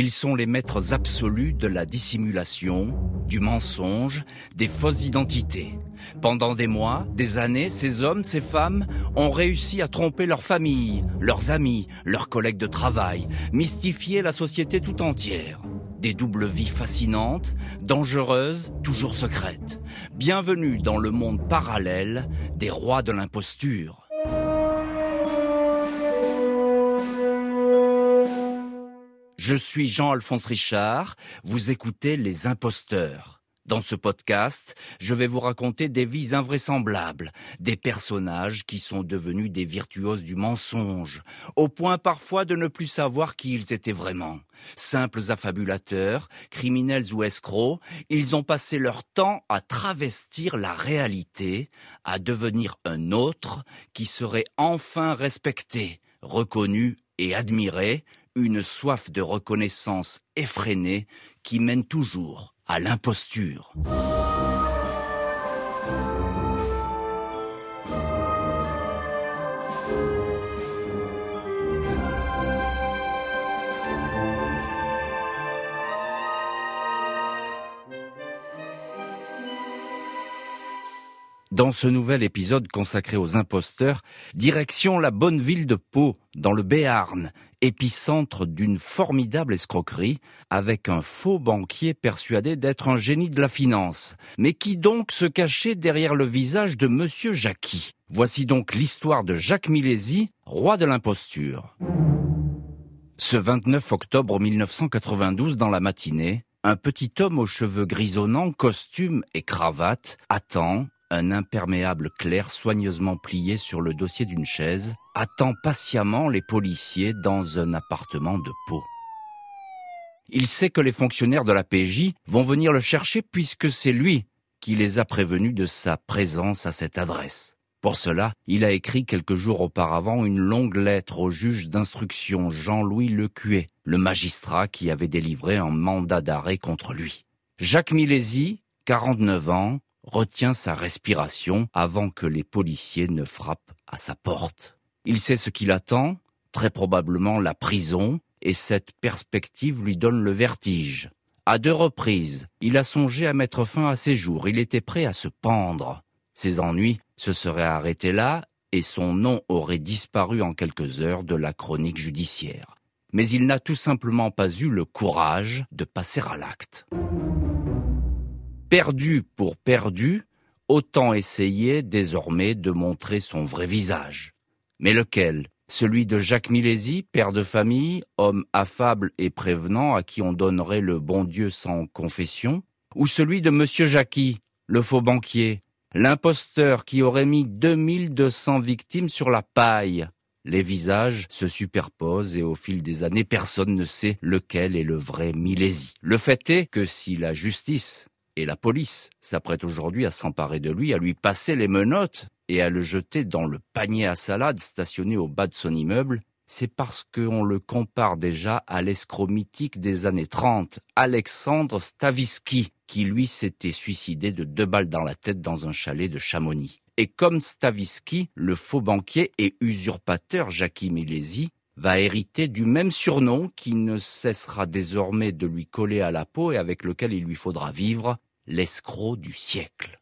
Ils sont les maîtres absolus de la dissimulation, du mensonge, des fausses identités. Pendant des mois, des années, ces hommes, ces femmes ont réussi à tromper leur famille, leurs amis, leurs collègues de travail, mystifier la société tout entière. Des doubles vies fascinantes, dangereuses, toujours secrètes. Bienvenue dans le monde parallèle des rois de l'imposture. Je suis Jean-Alphonse Richard, vous écoutez Les Imposteurs. Dans ce podcast, je vais vous raconter des vies invraisemblables, des personnages qui sont devenus des virtuoses du mensonge, au point parfois de ne plus savoir qui ils étaient vraiment. Simples affabulateurs, criminels ou escrocs, ils ont passé leur temps à travestir la réalité, à devenir un autre qui serait enfin respecté, reconnu et admiré, une soif de reconnaissance effrénée qui mène toujours à l'imposture. Dans ce nouvel épisode consacré aux imposteurs, direction la bonne ville de Pau, dans le Béarn, épicentre d'une formidable escroquerie, avec un faux banquier persuadé d'être un génie de la finance. Mais qui donc se cachait derrière le visage de Monsieur Jackie Voici donc l'histoire de Jacques Milési, roi de l'imposture. Ce 29 octobre 1992, dans la matinée, un petit homme aux cheveux grisonnants, costume et cravate, attend, un imperméable clair soigneusement plié sur le dossier d'une chaise, attend patiemment les policiers dans un appartement de Pau. Il sait que les fonctionnaires de la PJ vont venir le chercher puisque c'est lui qui les a prévenus de sa présence à cette adresse. Pour cela, il a écrit quelques jours auparavant une longue lettre au juge d'instruction Jean-Louis Lecuet, le magistrat qui avait délivré un mandat d'arrêt contre lui. Jacques Milési, 49 ans, retient sa respiration avant que les policiers ne frappent à sa porte. Il sait ce qu'il attend, très probablement la prison, et cette perspective lui donne le vertige. À deux reprises, il a songé à mettre fin à ses jours, il était prêt à se pendre. Ses ennuis se seraient arrêtés là, et son nom aurait disparu en quelques heures de la chronique judiciaire. Mais il n'a tout simplement pas eu le courage de passer à l'acte perdu pour perdu, autant essayer désormais de montrer son vrai visage. Mais lequel? Celui de Jacques Milési, père de famille, homme affable et prévenant à qui on donnerait le bon Dieu sans confession? Ou celui de Monsieur Jackie, le faux banquier, l'imposteur qui aurait mis 2200 victimes sur la paille? Les visages se superposent et au fil des années, personne ne sait lequel est le vrai Milési. Le fait est que si la justice et la police s'apprête aujourd'hui à s'emparer de lui, à lui passer les menottes et à le jeter dans le panier à salade stationné au bas de son immeuble, c'est parce qu'on le compare déjà à l'escroc mythique des années 30, Alexandre Stavisky, qui lui s'était suicidé de deux balles dans la tête dans un chalet de Chamonix. Et comme Stavisky, le faux banquier et usurpateur Jackie Milesi va hériter du même surnom qui ne cessera désormais de lui coller à la peau et avec lequel il lui faudra vivre, l'escroc du siècle.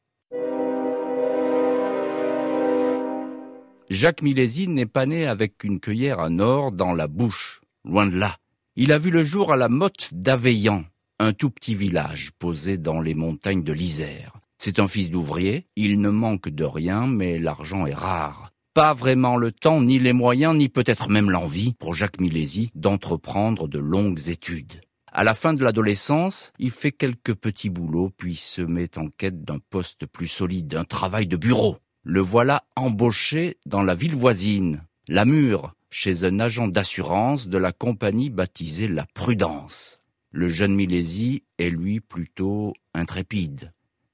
Jacques Milésine n'est pas né avec une cueillère à nord dans la bouche, loin de là. Il a vu le jour à la motte d'Aveillan, un tout petit village posé dans les montagnes de l'Isère. C'est un fils d'ouvrier, il ne manque de rien, mais l'argent est rare. Pas vraiment le temps, ni les moyens, ni peut-être même l'envie pour Jacques Milési d'entreprendre de longues études. À la fin de l'adolescence, il fait quelques petits boulots, puis se met en quête d'un poste plus solide, un travail de bureau. Le voilà embauché dans la ville voisine, la Mure, chez un agent d'assurance de la compagnie baptisée La Prudence. Le jeune Milési est lui plutôt intrépide.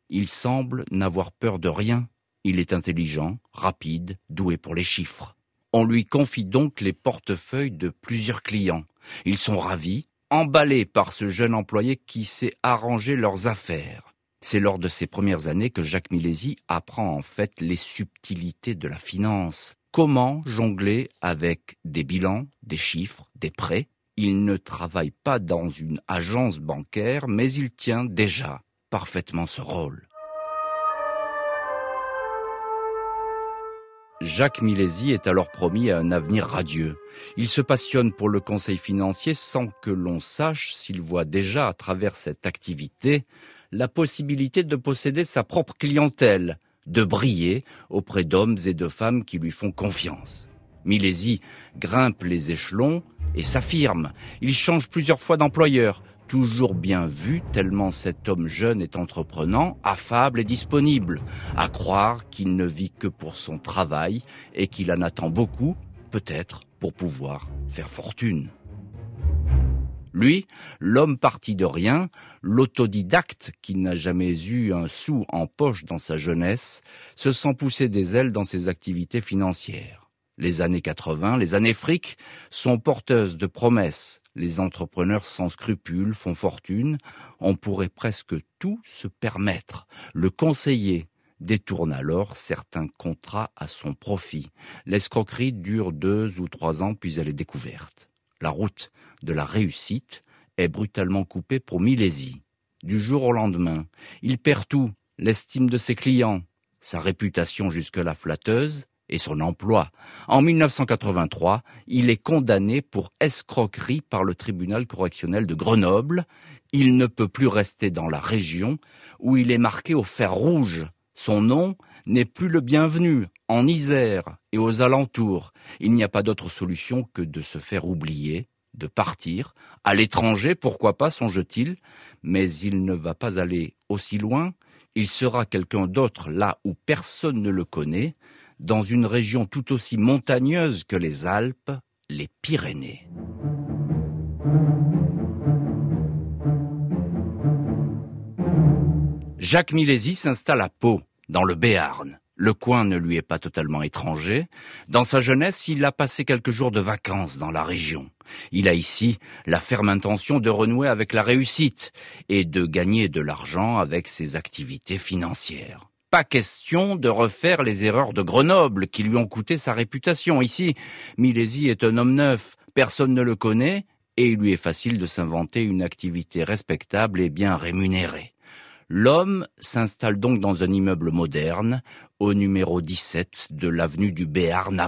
Il semble n'avoir peur de rien. Il est intelligent, rapide, doué pour les chiffres. On lui confie donc les portefeuilles de plusieurs clients. Ils sont ravis, emballés par ce jeune employé qui sait arranger leurs affaires. C'est lors de ces premières années que Jacques Milési apprend en fait les subtilités de la finance. Comment jongler avec des bilans, des chiffres, des prêts? Il ne travaille pas dans une agence bancaire, mais il tient déjà parfaitement ce rôle. Jacques Milesi est alors promis à un avenir radieux. Il se passionne pour le conseil financier sans que l'on sache s'il voit déjà à travers cette activité la possibilité de posséder sa propre clientèle, de briller auprès d'hommes et de femmes qui lui font confiance. Milesi grimpe les échelons et s'affirme. Il change plusieurs fois d'employeur, toujours bien vu tellement cet homme jeune est entreprenant, affable et disponible, à croire qu'il ne vit que pour son travail et qu'il en attend beaucoup, peut-être pour pouvoir faire fortune. Lui, l'homme parti de rien, l'autodidacte qui n'a jamais eu un sou en poche dans sa jeunesse, se sent pousser des ailes dans ses activités financières. Les années 80, les années fric, sont porteuses de promesses, les entrepreneurs sans scrupules font fortune, on pourrait presque tout se permettre. Le conseiller détourne alors certains contrats à son profit. L'escroquerie dure deux ou trois ans puis elle est découverte. La route de la réussite est brutalement coupée pour Milésie. Du jour au lendemain, il perd tout, l'estime de ses clients, sa réputation jusque-là flatteuse, et son emploi. En 1983, il est condamné pour escroquerie par le tribunal correctionnel de Grenoble. Il ne peut plus rester dans la région où il est marqué au fer rouge. Son nom n'est plus le bienvenu en Isère et aux alentours. Il n'y a pas d'autre solution que de se faire oublier, de partir, à l'étranger, pourquoi pas, songe-t-il, mais il ne va pas aller aussi loin, il sera quelqu'un d'autre là où personne ne le connaît, dans une région tout aussi montagneuse que les Alpes, les Pyrénées. Jacques Milesi s'installe à Pau, dans le Béarn. Le coin ne lui est pas totalement étranger. Dans sa jeunesse, il a passé quelques jours de vacances dans la région. Il a ici la ferme intention de renouer avec la réussite et de gagner de l'argent avec ses activités financières pas question de refaire les erreurs de Grenoble qui lui ont coûté sa réputation. Ici, Milesi est un homme neuf, personne ne le connaît, et il lui est facile de s'inventer une activité respectable et bien rémunérée. L'homme s'installe donc dans un immeuble moderne, au numéro 17 de l'avenue du Béarn.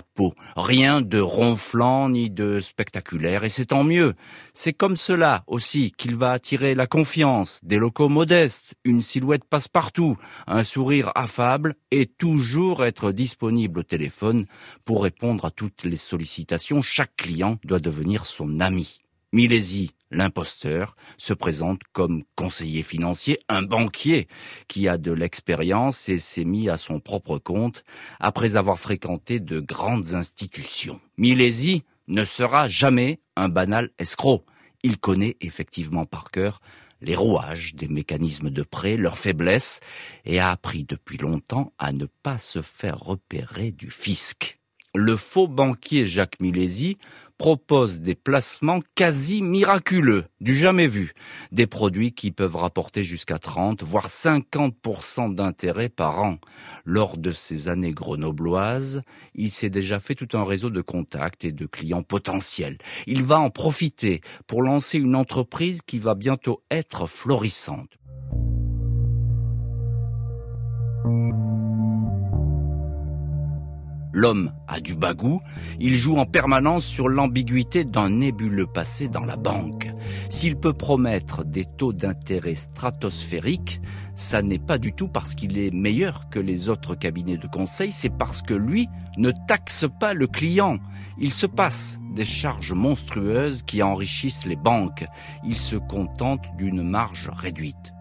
Rien de ronflant ni de spectaculaire, et c'est tant mieux. C'est comme cela aussi qu'il va attirer la confiance, des locaux modestes, une silhouette passe-partout, un sourire affable et toujours être disponible au téléphone pour répondre à toutes les sollicitations. Chaque client doit devenir son ami. Milesi, l'imposteur, se présente comme conseiller financier, un banquier qui a de l'expérience et s'est mis à son propre compte après avoir fréquenté de grandes institutions. Milesi ne sera jamais un banal escroc. Il connaît effectivement par cœur les rouages des mécanismes de prêt, leurs faiblesses, et a appris depuis longtemps à ne pas se faire repérer du fisc. Le faux banquier Jacques Milesi propose des placements quasi miraculeux, du jamais vu. Des produits qui peuvent rapporter jusqu'à 30, voire 50% d'intérêt par an. Lors de ces années grenobloises, il s'est déjà fait tout un réseau de contacts et de clients potentiels. Il va en profiter pour lancer une entreprise qui va bientôt être florissante. L'homme a du bagou, il joue en permanence sur l'ambiguïté d'un nébuleux passé dans la banque. S'il peut promettre des taux d'intérêt stratosphériques, ça n'est pas du tout parce qu'il est meilleur que les autres cabinets de conseil, c'est parce que lui ne taxe pas le client. Il se passe des charges monstrueuses qui enrichissent les banques. Il se contente d'une marge réduite.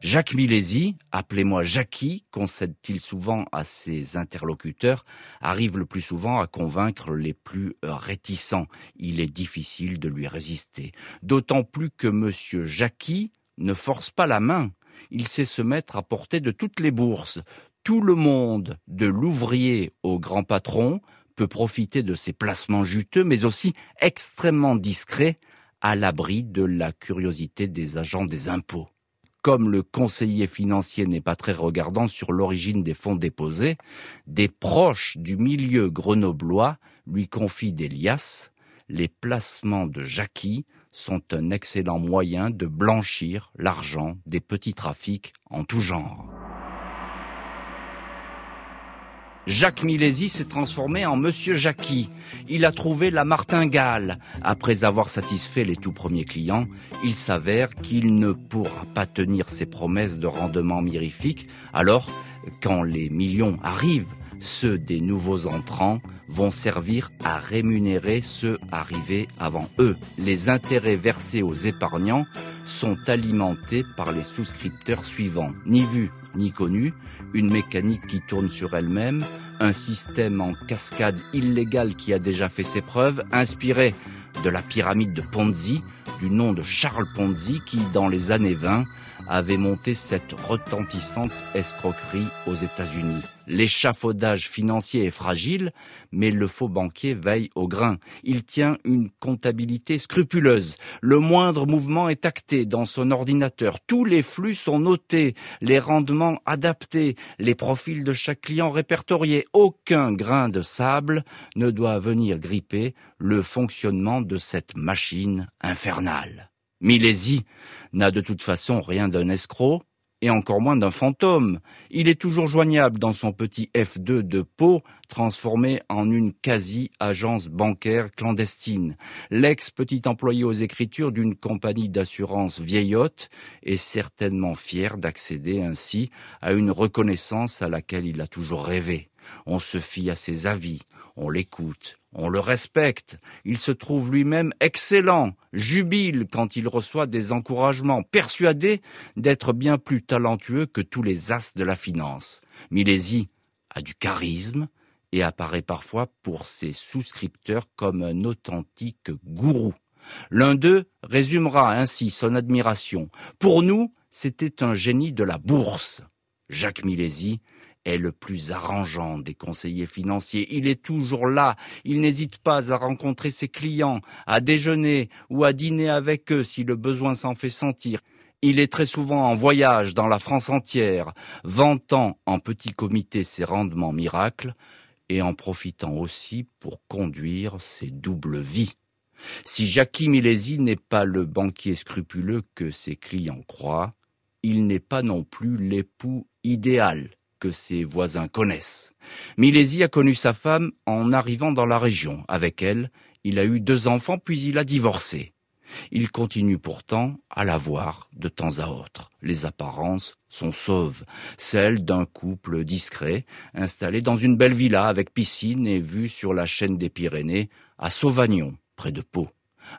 Jacques Milesi, appelez-moi Jackie, concède-t-il souvent à ses interlocuteurs, arrive le plus souvent à convaincre les plus réticents. Il est difficile de lui résister. D'autant plus que monsieur Jackie ne force pas la main. Il sait se mettre à portée de toutes les bourses. Tout le monde, de l'ouvrier au grand patron, peut profiter de ses placements juteux, mais aussi extrêmement discrets, à l'abri de la curiosité des agents des impôts. Comme le conseiller financier n'est pas très regardant sur l'origine des fonds déposés, des proches du milieu grenoblois lui confient des liasses. Les placements de Jackie sont un excellent moyen de blanchir l'argent des petits trafics en tout genre. Jacques Milési s'est transformé en Monsieur Jackie. Il a trouvé la martingale. Après avoir satisfait les tout premiers clients, il s'avère qu'il ne pourra pas tenir ses promesses de rendement mirifique. Alors, quand les millions arrivent, ceux des nouveaux entrants vont servir à rémunérer ceux arrivés avant eux. Les intérêts versés aux épargnants sont alimentés par les souscripteurs suivants. Ni vu ni connu, une mécanique qui tourne sur elle-même, un système en cascade illégal qui a déjà fait ses preuves, inspiré de la pyramide de Ponzi, du nom de Charles Ponzi qui, dans les années 20, avait monté cette retentissante escroquerie aux États-Unis. L'échafaudage financier est fragile, mais le faux banquier veille au grain. Il tient une comptabilité scrupuleuse. Le moindre mouvement est acté dans son ordinateur. Tous les flux sont notés, les rendements adaptés, les profils de chaque client répertoriés. Aucun grain de sable ne doit venir gripper le fonctionnement de cette machine infernale. Milési n'a de toute façon rien d'un escroc, et encore moins d'un fantôme. Il est toujours joignable dans son petit F2 de Pau, transformé en une quasi-agence bancaire clandestine. L'ex-petit employé aux écritures d'une compagnie d'assurance vieillotte est certainement fier d'accéder ainsi à une reconnaissance à laquelle il a toujours rêvé. On se fie à ses avis, on l'écoute, on le respecte, il se trouve lui-même excellent, jubile quand il reçoit des encouragements, persuadé d'être bien plus talentueux que tous les as de la finance. Milési a du charisme et apparaît parfois pour ses souscripteurs comme un authentique gourou. L'un d'eux résumera ainsi son admiration. Pour nous, c'était un génie de la bourse. Jacques Milési est le plus arrangeant des conseillers financiers. Il est toujours là, il n'hésite pas à rencontrer ses clients, à déjeuner ou à dîner avec eux si le besoin s'en fait sentir. Il est très souvent en voyage dans la France entière, vantant en petit comité ses rendements miracles et en profitant aussi pour conduire ses doubles vies. Si Jackie Milesi n'est pas le banquier scrupuleux que ses clients croient, il n'est pas non plus l'époux idéal que ses voisins connaissent. Milési a connu sa femme en arrivant dans la région. Avec elle, il a eu deux enfants puis il a divorcé. Il continue pourtant à la voir de temps à autre. Les apparences sont sauves, celles d'un couple discret, installé dans une belle villa avec piscine et vue sur la chaîne des Pyrénées, à Sauvagnon, près de Pau.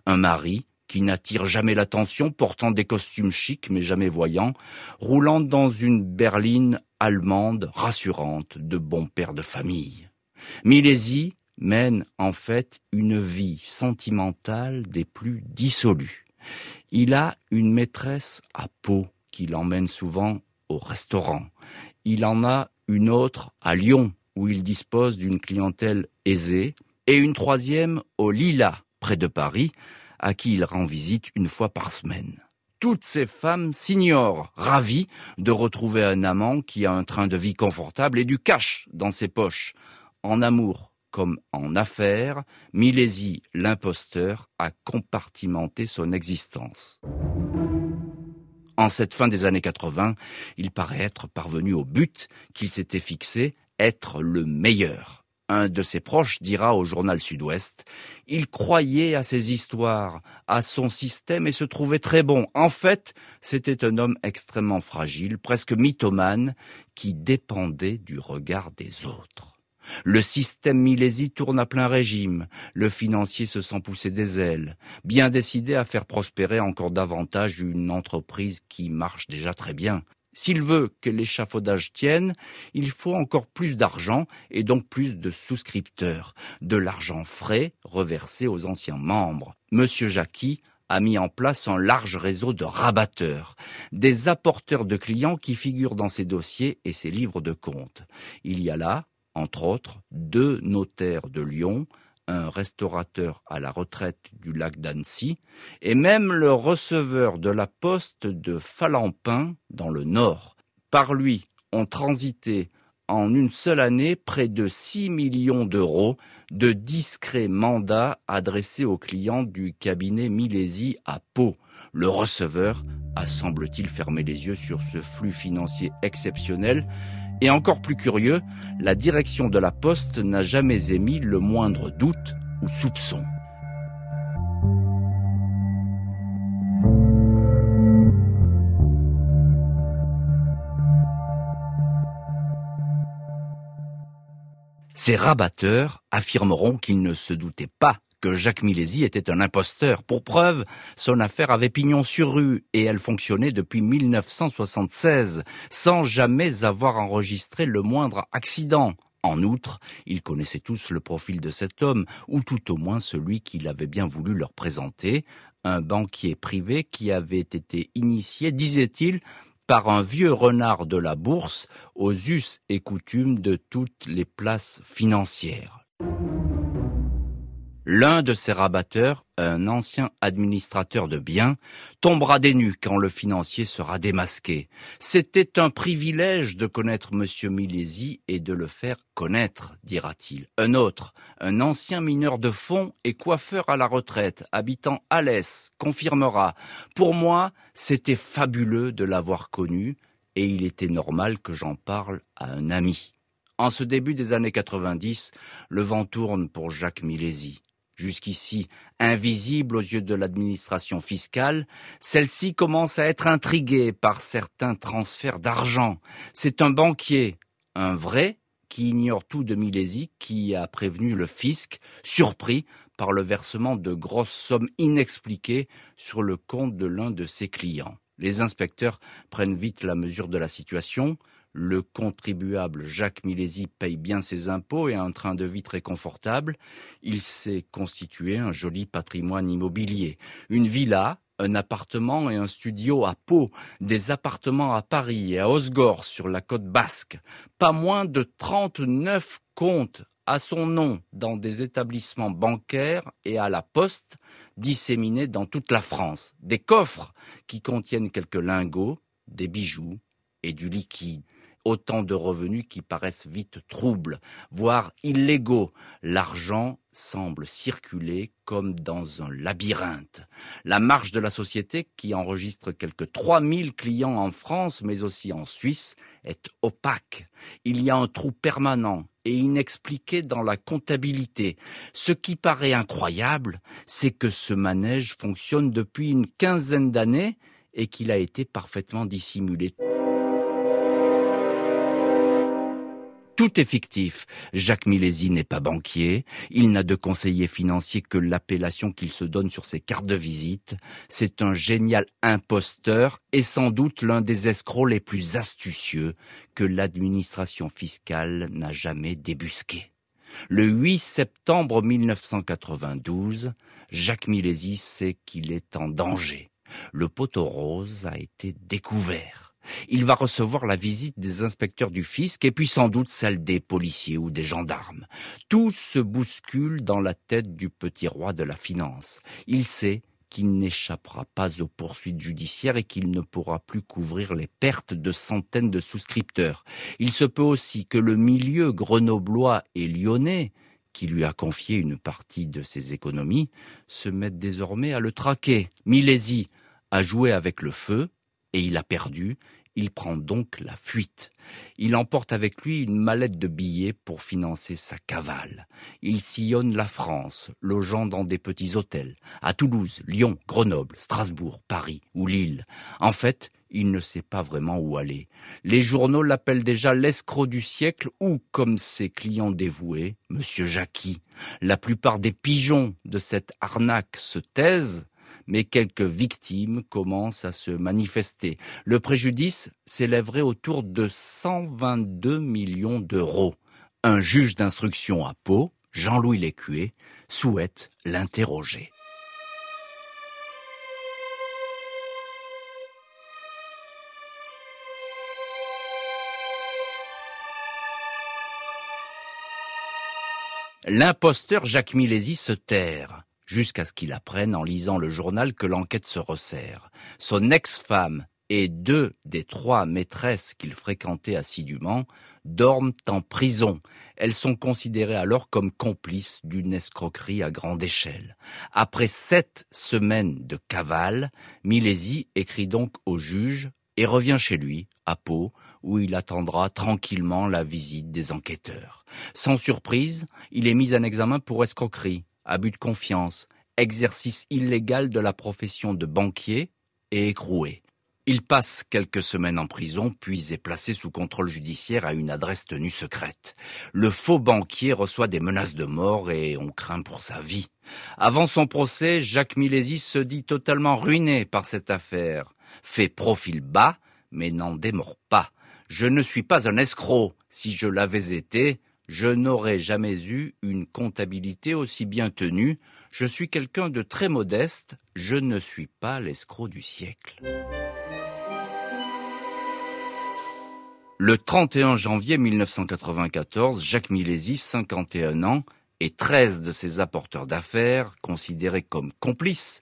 Un mari qui n'attire jamais l'attention, portant des costumes chics mais jamais voyants, roulant dans une berline allemande rassurante de bon père de famille. Milési mène en fait une vie sentimentale des plus dissolues. Il a une maîtresse à Pau qui l'emmène souvent au restaurant. Il en a une autre à Lyon où il dispose d'une clientèle aisée et une troisième au Lila près de Paris à qui il rend visite une fois par semaine. Toutes ces femmes s'ignorent, ravies de retrouver un amant qui a un train de vie confortable et du cash dans ses poches. En amour comme en affaires, Milési, l'imposteur, a compartimenté son existence. En cette fin des années 80, il paraît être parvenu au but qu'il s'était fixé, être le meilleur. Un de ses proches dira au journal Sud-Ouest, il croyait à ses histoires, à son système et se trouvait très bon. En fait, c'était un homme extrêmement fragile, presque mythomane, qui dépendait du regard des autres. Le système Milési tourne à plein régime. Le financier se sent pousser des ailes, bien décidé à faire prospérer encore davantage une entreprise qui marche déjà très bien. S'il veut que l'échafaudage tienne, il faut encore plus d'argent et donc plus de souscripteurs, de l'argent frais reversé aux anciens membres. Monsieur Jackie a mis en place un large réseau de rabatteurs, des apporteurs de clients qui figurent dans ses dossiers et ses livres de compte. Il y a là, entre autres, deux notaires de Lyon, un restaurateur à la retraite du lac d'Annecy, et même le receveur de la poste de Falampin dans le Nord. Par lui ont transité en une seule année près de 6 millions d'euros de discrets mandats adressés aux clients du cabinet Milési à Pau. Le receveur a semble-t-il fermé les yeux sur ce flux financier exceptionnel et encore plus curieux, la direction de la Poste n'a jamais émis le moindre doute ou soupçon. Ces rabatteurs affirmeront qu'ils ne se doutaient pas que Jacques Milési était un imposteur. Pour preuve, son affaire avait pignon sur rue et elle fonctionnait depuis 1976 sans jamais avoir enregistré le moindre accident. En outre, ils connaissaient tous le profil de cet homme, ou tout au moins celui qu'il avait bien voulu leur présenter, un banquier privé qui avait été initié, disait-il, par un vieux renard de la bourse aux us et coutumes de toutes les places financières. L'un de ces rabatteurs, un ancien administrateur de biens, tombera des nues quand le financier sera démasqué. C'était un privilège de connaître M. Milési et de le faire connaître, dira-t-il. Un autre, un ancien mineur de fonds et coiffeur à la retraite, habitant Alès, confirmera. Pour moi, c'était fabuleux de l'avoir connu et il était normal que j'en parle à un ami. En ce début des années 90, le vent tourne pour Jacques Milési jusqu'ici invisible aux yeux de l'administration fiscale, celle-ci commence à être intriguée par certains transferts d'argent. C'est un banquier, un vrai, qui ignore tout de Milésie, qui a prévenu le fisc, surpris par le versement de grosses sommes inexpliquées sur le compte de l'un de ses clients. Les inspecteurs prennent vite la mesure de la situation, le contribuable Jacques Milési paye bien ses impôts et a un train de vie très confortable. Il s'est constitué un joli patrimoine immobilier. Une villa, un appartement et un studio à Pau, des appartements à Paris et à Osgore sur la côte basque, pas moins de 39 comptes à son nom dans des établissements bancaires et à la poste disséminés dans toute la France, des coffres qui contiennent quelques lingots, des bijoux et du liquide autant de revenus qui paraissent vite troubles, voire illégaux. L'argent semble circuler comme dans un labyrinthe. La marge de la société, qui enregistre quelques 3000 clients en France, mais aussi en Suisse, est opaque. Il y a un trou permanent et inexpliqué dans la comptabilité. Ce qui paraît incroyable, c'est que ce manège fonctionne depuis une quinzaine d'années et qu'il a été parfaitement dissimulé. Tout est fictif. Jacques Milési n'est pas banquier. Il n'a de conseiller financier que l'appellation qu'il se donne sur ses cartes de visite. C'est un génial imposteur et sans doute l'un des escrocs les plus astucieux que l'administration fiscale n'a jamais débusqué. Le 8 septembre 1992, Jacques Milési sait qu'il est en danger. Le poteau rose a été découvert. Il va recevoir la visite des inspecteurs du fisc et puis sans doute celle des policiers ou des gendarmes. Tout se bouscule dans la tête du petit roi de la finance. Il sait qu'il n'échappera pas aux poursuites judiciaires et qu'il ne pourra plus couvrir les pertes de centaines de souscripteurs. Il se peut aussi que le milieu grenoblois et lyonnais qui lui a confié une partie de ses économies, se mette désormais à le traquer. Milési a joué avec le feu, et il a perdu, il prend donc la fuite. Il emporte avec lui une mallette de billets pour financer sa cavale. Il sillonne la France, logeant dans des petits hôtels, à Toulouse, Lyon, Grenoble, Strasbourg, Paris ou Lille. En fait, il ne sait pas vraiment où aller. Les journaux l'appellent déjà l'escroc du siècle ou, comme ses clients dévoués, Monsieur Jackie. La plupart des pigeons de cette arnaque se taisent, mais quelques victimes commencent à se manifester. Le préjudice s'élèverait autour de 122 millions d'euros. Un juge d'instruction à Pau, Jean-Louis Lécuyer, souhaite l'interroger. L'imposteur Jacques Milési se terre jusqu'à ce qu'il apprenne en lisant le journal que l'enquête se resserre. Son ex-femme et deux des trois maîtresses qu'il fréquentait assidûment dorment en prison. Elles sont considérées alors comme complices d'une escroquerie à grande échelle. Après sept semaines de cavale, Milési écrit donc au juge et revient chez lui, à Pau, où il attendra tranquillement la visite des enquêteurs. Sans surprise, il est mis en examen pour escroquerie, abus de confiance, exercice illégal de la profession de banquier et écroué. Il passe quelques semaines en prison, puis est placé sous contrôle judiciaire à une adresse tenue secrète. Le faux banquier reçoit des menaces de mort et on craint pour sa vie. Avant son procès, Jacques Milésis se dit totalement ruiné par cette affaire. Fait profil bas, mais n'en démord pas. Je ne suis pas un escroc. Si je l'avais été, je n'aurais jamais eu une comptabilité aussi bien tenue. Je suis quelqu'un de très modeste. Je ne suis pas l'escroc du siècle. Le 31 janvier 1994, Jacques Milési, 51 ans, et 13 de ses apporteurs d'affaires, considérés comme complices,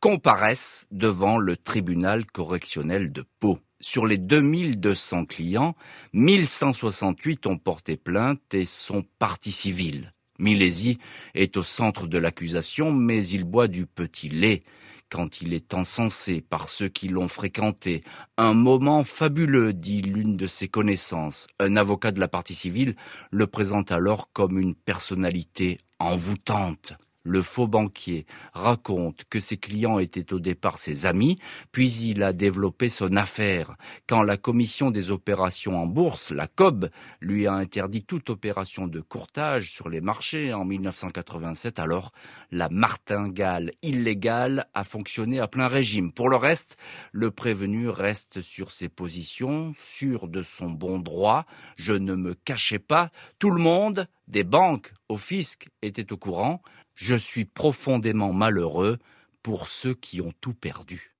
comparaissent devant le tribunal correctionnel de Pau. Sur les 2200 clients, 1168 ont porté plainte et sont partis civils. Milési est au centre de l'accusation, mais il boit du petit lait quand il est encensé par ceux qui l'ont fréquenté. Un moment fabuleux, dit l'une de ses connaissances. Un avocat de la partie civile le présente alors comme une personnalité envoûtante. Le faux banquier raconte que ses clients étaient au départ ses amis, puis il a développé son affaire. Quand la commission des opérations en bourse, la COB, lui a interdit toute opération de courtage sur les marchés en 1987, alors la martingale illégale a fonctionné à plein régime. Pour le reste, le prévenu reste sur ses positions, sûr de son bon droit. Je ne me cachais pas. Tout le monde, des banques au fisc, était au courant. Je suis profondément malheureux pour ceux qui ont tout perdu.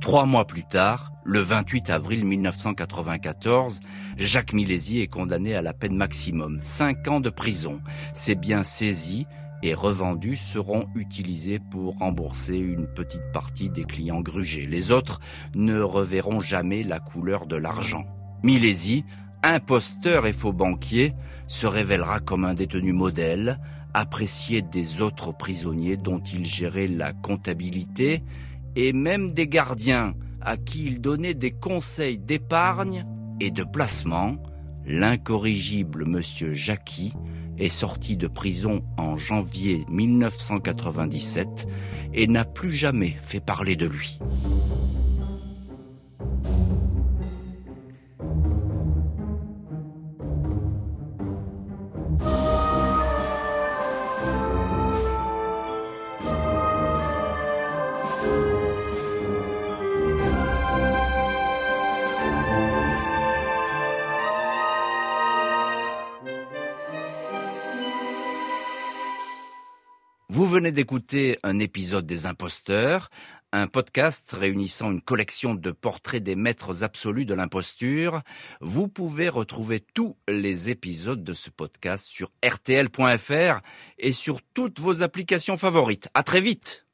Trois mois plus tard, le 28 avril 1994, Jacques Milési est condamné à la peine maximum, cinq ans de prison. Ses biens saisis et revendus seront utilisés pour rembourser une petite partie des clients grugés. Les autres ne reverront jamais la couleur de l'argent. Milési imposteur et faux banquier, se révélera comme un détenu modèle, apprécié des autres prisonniers dont il gérait la comptabilité, et même des gardiens à qui il donnait des conseils d'épargne et de placement, l'incorrigible monsieur Jackie est sorti de prison en janvier 1997 et n'a plus jamais fait parler de lui. D'écouter un épisode des Imposteurs, un podcast réunissant une collection de portraits des maîtres absolus de l'imposture. Vous pouvez retrouver tous les épisodes de ce podcast sur rtl.fr et sur toutes vos applications favorites. À très vite!